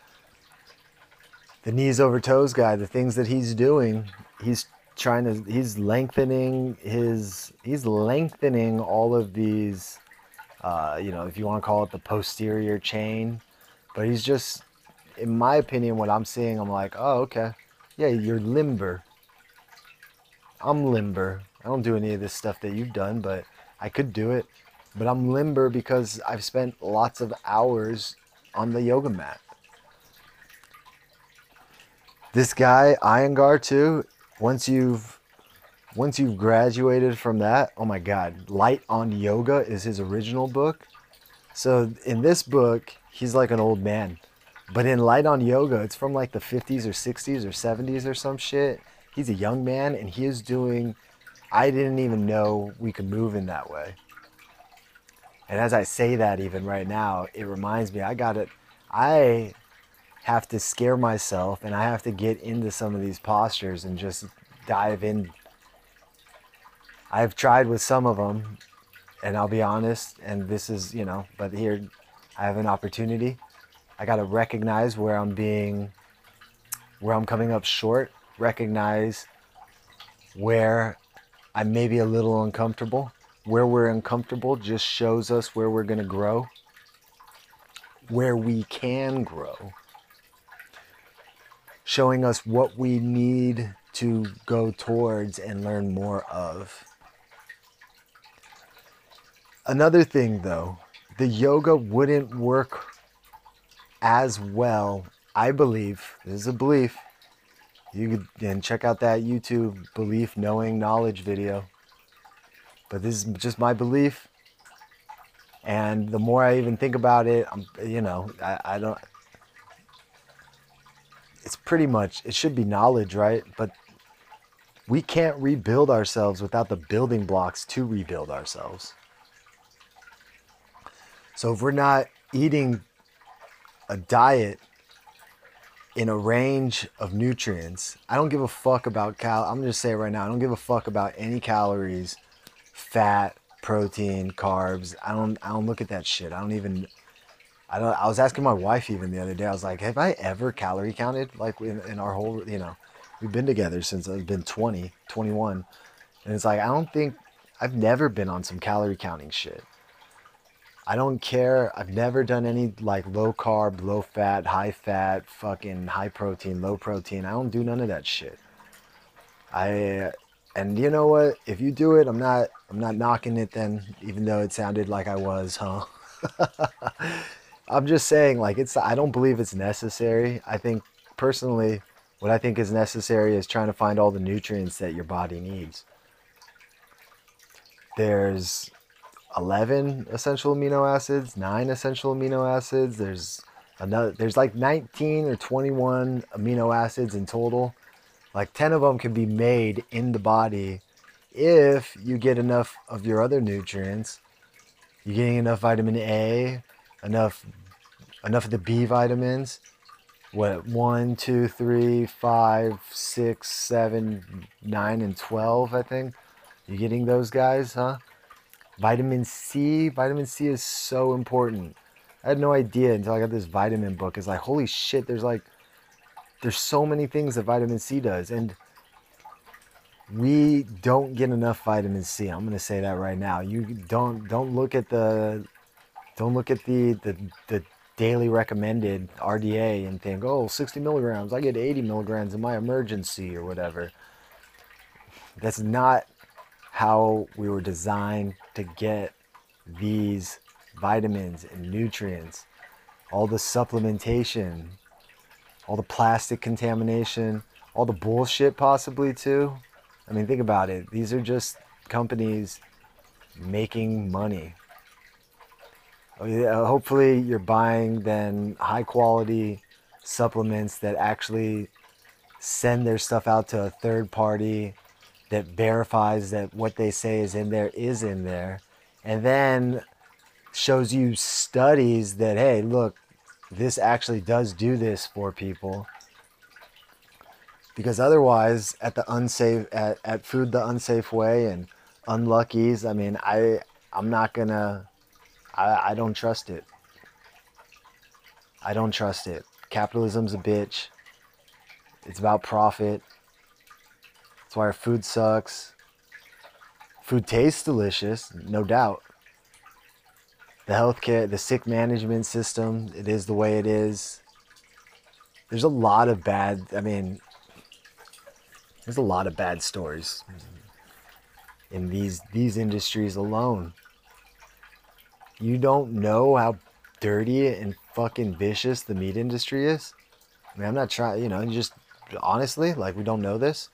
the knees over toes guy, the things that he's doing, he's trying to he's lengthening his he's lengthening all of these uh, you know if you want to call it the posterior chain. But he's just in my opinion what i'm seeing i'm like oh okay. Yeah you're limber. I'm limber. I don't do any of this stuff that you've done but i could do it. But I'm limber because I've spent lots of hours on the yoga mat. This guy, Iyengar too, once you've once you've graduated from that, oh my god, Light on Yoga is his original book. So in this book, he's like an old man. But in Light on Yoga, it's from like the 50s or 60s or 70s or some shit. He's a young man and he is doing I didn't even know we could move in that way. And as I say that, even right now, it reminds me I got it. I have to scare myself and I have to get into some of these postures and just dive in. I've tried with some of them, and I'll be honest, and this is, you know, but here I have an opportunity. I got to recognize where I'm being, where I'm coming up short, recognize where I may be a little uncomfortable where we're uncomfortable just shows us where we're going to grow, where we can grow, showing us what we need to go towards and learn more of. Another thing though, the yoga wouldn't work as well, I believe. This is a belief. You can check out that YouTube belief, knowing, knowledge video. But this is just my belief. And the more I even think about it, I'm, you know, I, I don't. It's pretty much, it should be knowledge, right? But we can't rebuild ourselves without the building blocks to rebuild ourselves. So if we're not eating a diet in a range of nutrients, I don't give a fuck about cal. I'm just saying right now, I don't give a fuck about any calories, fat, protein, carbs. I don't. I don't look at that shit. I don't even. I don't. I was asking my wife even the other day. I was like, "Have I ever calorie counted? Like in, in our whole, you know, we've been together since I've been 20, 21, and it's like I don't think I've never been on some calorie counting shit. I don't care. I've never done any like low carb, low fat, high fat, fucking high protein, low protein. I don't do none of that shit. I and you know what? If you do it, I'm not I'm not knocking it then, even though it sounded like I was, huh? I'm just saying like it's I don't believe it's necessary. I think personally what I think is necessary is trying to find all the nutrients that your body needs. There's 11 essential amino acids, 9 essential amino acids. There's another there's like 19 or 21 amino acids in total. Like 10 of them can be made in the body if you get enough of your other nutrients. You're getting enough vitamin A, enough enough of the B vitamins. What one, two, three, five, six, seven, nine, and twelve, I think. You getting those guys, huh? Vitamin C. Vitamin C is so important. I had no idea until I got this vitamin book. It's like, holy shit, there's like, there's so many things that vitamin C does. And we don't get enough vitamin C. I'm gonna say that right now. You don't don't look at the don't look at the the, the daily recommended RDA and think, oh, 60 milligrams. I get 80 milligrams in my Emergen-C or whatever. That's not how we were designed to get these vitamins and nutrients, all the supplementation, all the plastic contamination, all the bullshit possibly too. I mean, think about it. These are just companies making money. Uh, hopefully, you're buying then high quality supplements that actually send their stuff out to a third party that verifies that what they say is in there is in there, and then shows you studies that, hey, look, this actually does do this for people. Because otherwise, at the unsafe, at, at food the unsafe way and unluckies, I mean, I, I'm not gonna, I, I don't trust it. I don't trust it. Capitalism's a bitch. It's about profit. That's why our food sucks. Food tastes delicious, no doubt. The healthcare, the sick management system, it is the way it is. There's a lot of bad, I mean, there's a lot of bad stories in these these industries alone. You don't know how dirty and fucking vicious the meat industry is. I mean, I'm not trying, you know, just honestly, like we don't know this.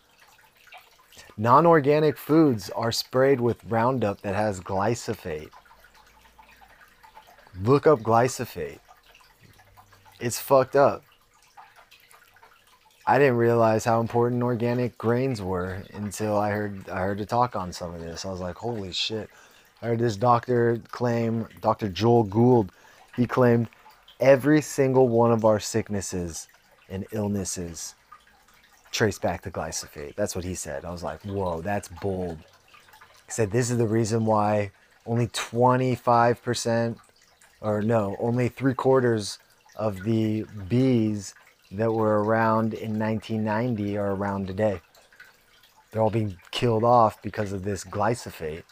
Non organic foods are sprayed with Roundup that has glyphosate. Look up glyphosate. It's fucked up. I didn't realize how important organic grains were until I heard I heard a talk on some of this. I was like, holy shit. I heard this doctor claim, Dr. Joel Gould, he claimed every single one of our sicknesses and illnesses trace back to glyphosate. That's what he said. I was like, whoa, that's bold. He said this is the reason why only 25%, or no, only three quarters of the bees that were around in 1990 are around today. They're all being killed off because of this glyphosate.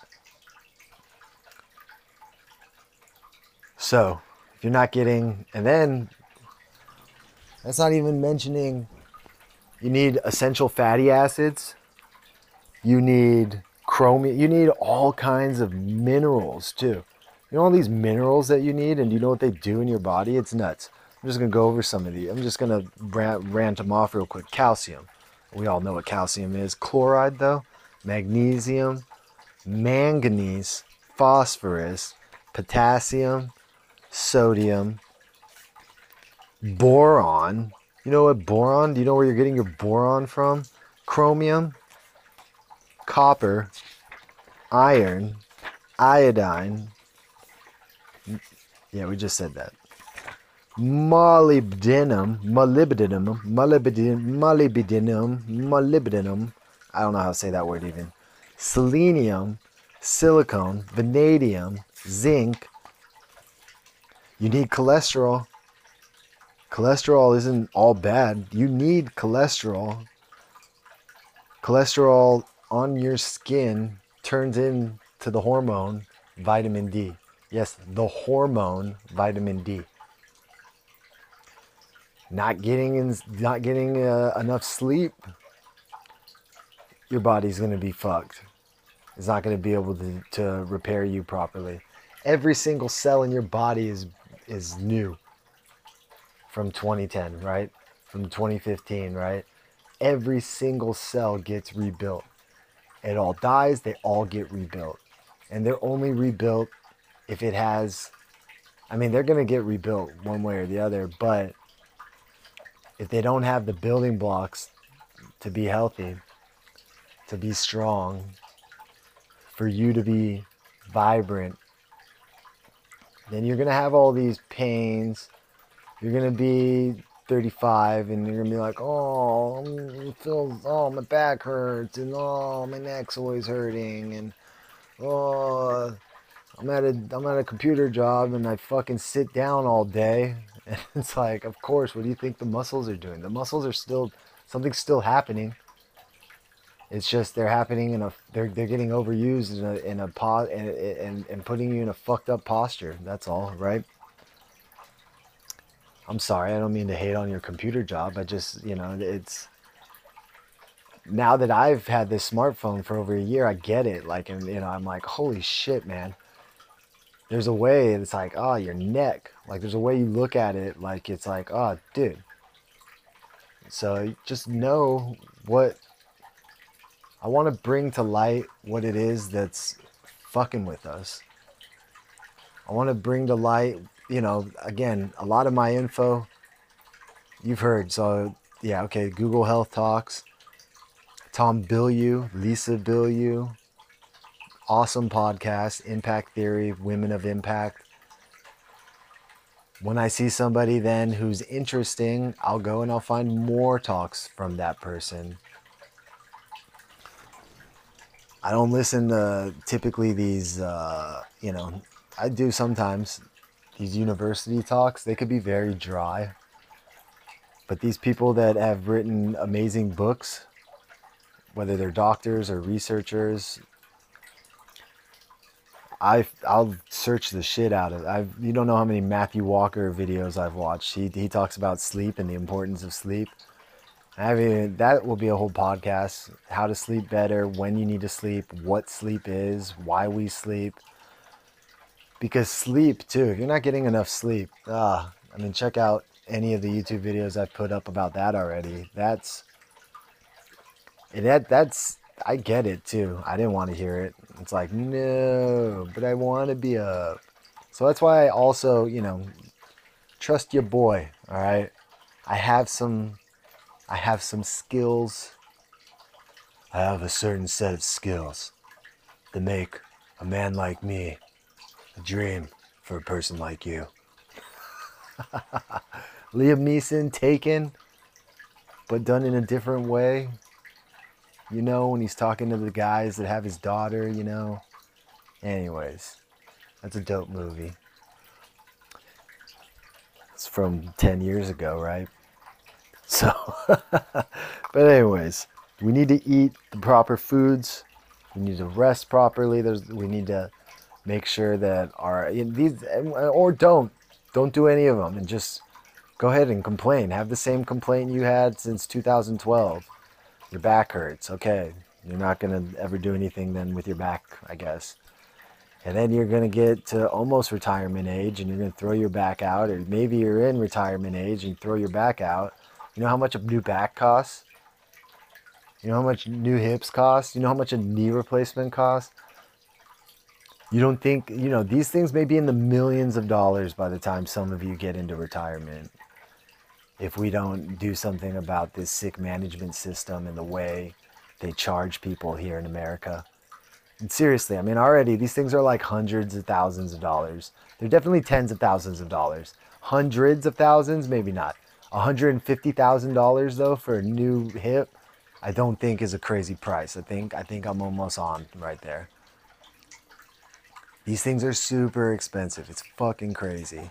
So, if you're not getting, and then that's not even mentioning you need essential fatty acids, you need chromium, you need all kinds of minerals too. You know all these minerals that you need, and you know what they do in your body? It's nuts. I'm just gonna go over some of these. I'm just gonna rant, rant them off real quick. Calcium. We all know what calcium is. Chloride, though, magnesium, manganese, phosphorus, potassium, sodium, boron. You know what boron? Do you know where you're getting your boron from? Chromium, copper, iron, iodine. Yeah, we just said that. Molybdenum, molybdenum, molybdenum, molybdenum, molybdenum. I don't know how to say that word even. Selenium, silicone, vanadium, zinc. You need cholesterol. Cholesterol isn't all bad. You need cholesterol. Cholesterol on your skin turns into the hormone vitamin D. Yes, the hormone vitamin D. Not getting in, not getting uh, enough sleep, your body's going to be fucked. It's not going to be able to, to repair you properly. Every single cell in your body is is new from 2010, right? From 2015, right? Every single cell gets rebuilt. It all dies, they all get rebuilt. And they're only rebuilt if it has, I mean, they're going to get rebuilt one way or the other, but if they don't have the building blocks to be healthy, to be strong, for you to be vibrant, then you're going to have all these pains. You're going to be 35 and you're going to be like, oh, I feel, oh, my back hurts and oh, my neck's always hurting and oh, I'm at a I'm at a computer job and I fucking sit down all day. And it's like, of course, what do you think the muscles are doing? The muscles are still something's still happening. It's just they're happening in a they're they're getting overused in a in a pot and, and and putting you in a fucked up posture. That's all, right? I'm sorry, I don't mean to hate on your computer job. I just, you know, it's now that I've had this smartphone for over a year, I get it. Like, and you know, I'm like, holy shit, man. There's a way it's like, oh, your neck. Like, there's a way you look at it. Like, it's like, oh, dude. So just know what I want to bring to light what it is that's fucking with us. I want to bring to light, you know, again, a lot of my info you've heard. So, yeah, okay, Google Health Talks, Tom Bilyeu, Lisa Bilyeu, awesome podcast, Impact Theory, Women of Impact. When I see somebody then who's interesting, I'll go and I'll find more talks from that person. I don't listen to typically these, uh, you know, I do sometimes these university talks. They could be very dry. But these people that have written amazing books, whether they're doctors or researchers, I I'll search the shit out of. I you don't know how many Matthew Walker videos I've watched. He he talks about sleep and the importance of sleep. I mean that will be a whole podcast. How to sleep better, when you need to sleep, what sleep is, why we sleep. Because sleep too. If you're not getting enough sleep, ah, I mean check out any of the YouTube videos I've put up about that already. That's that that's I get it too. I didn't want to hear it. It's like, no, but I want to be up. So that's why I also, you know, trust your boy, all right? I have some I have some skills. I have a certain set of skills that make a man like me a dream for a person like you. Liam Neeson taken, but done in a different way you know, when he's talking to the guys that have his daughter, you know. Anyways, that's a dope movie. It's from 10 years ago, right? So, but, anyways, we need to eat the proper foods. We need to rest properly. There's, we need to make sure that our these or don't don't do any of them and just go ahead and complain. Have the same complaint you had since 2012. Your back hurts. Okay, you're not gonna ever do anything then with your back, I guess. And then you're gonna get to almost retirement age, and you're gonna throw your back out, or maybe you're in retirement age and throw your back out. You know how much a new back costs? You know how much new hips cost? You know how much a knee replacement costs? You don't think, you know, these things may be in the millions of dollars by the time some of you get into retirement. If we don't do something about this sick management system and the way they charge people here in America. And seriously, I mean, already these things are like hundreds of thousands of dollars. They're definitely tens of thousands of dollars. Hundreds of thousands, maybe not. $150,000 though for a new hip, I don't think is a crazy price. I think I think I'm almost on right there. These things are super expensive. It's fucking crazy.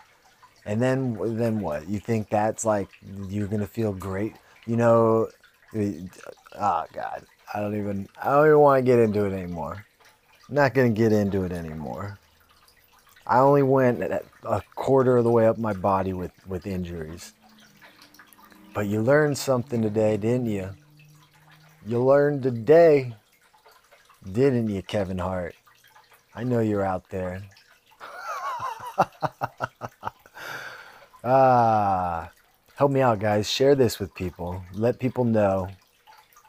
And then then what? You think that's like you're gonna feel great? You know? Uh, uh, oh God, I don't even I don't even want to get into it anymore. I'm not gonna get into it anymore. I only went a quarter of the way up my body with with injuries. But you learned something today, didn't you? You learned today, didn't you, Kevin Hart? I know you're out there. ah, help me out, guys. Share this with people. Let people know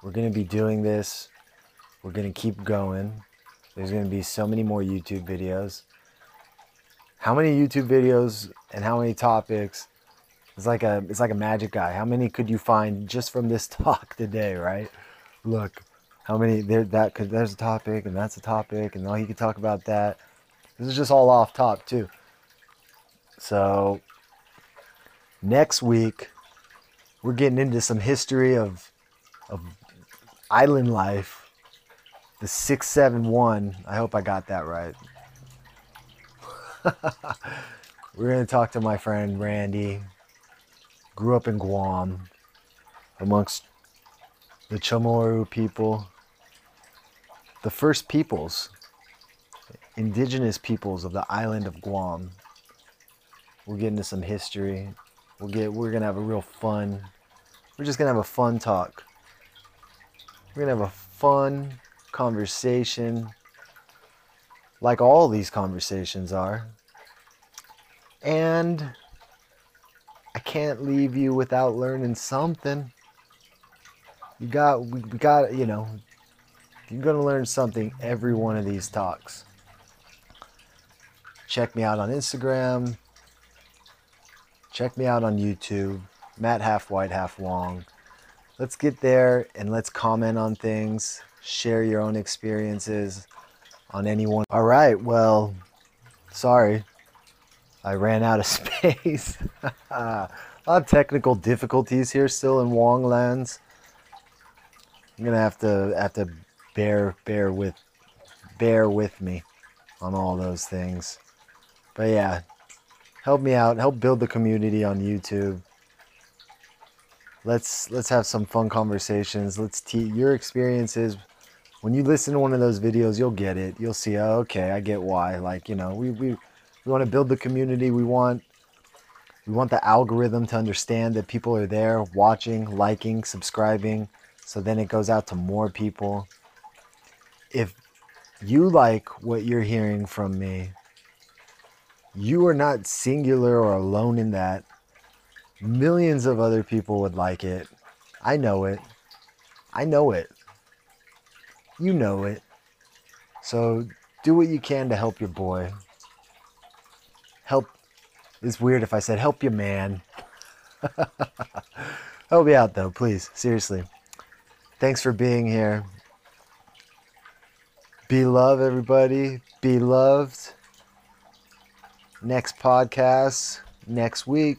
we're going to be doing this. We're going to keep going. There's going to be so many more YouTube videos. How many YouTube videos and how many topics? It's like a it's like a magic guy. How many could you find just from this talk today, right? Look, how many there that could there's a topic and that's a topic and now he could talk about that. This is just all off top too. So next week we're getting into some history of of island life. The 671. I hope I got that right. we're going to talk to my friend Randy. Grew up in Guam amongst the Chamorro people the first peoples, indigenous peoples of the island of Guam. We'll get into some history. We'll get we're gonna have a real fun. We're just gonna have a fun talk. We're gonna have a fun conversation. Like all these conversations are. And can't leave you without learning something. You got we, we got you know you're going to learn something every one of these talks. Check me out on Instagram. Check me out on YouTube. Matt Half White, Half Wong. Let's get there and let's comment on things. Share your own experiences on anyone. All right. Well, sorry. I ran out of space. a lot of technical difficulties here still in Wong lands. I'm gonna have to have to bear bear with bear with me on all those things. But yeah, help me out, help build the community on YouTube. Let's let's have some fun conversations. Let's teach your experiences. When you listen to one of those videos, you'll get it. You'll see, oh, okay, I get why. Like, you know, we we we want to build the community. We want we want the algorithm to understand that people are there watching, liking, subscribing, so then it goes out to more people if you like what you're hearing from me, you are not singular or alone in that. Millions of other people would like it. I know it. I know it. You know it. So do what you can to help your boy. Help. It's weird if I said help you, man. help me out though, please. Seriously. Thanks for being here. Be loved, everybody. Be loved. Next podcast next week.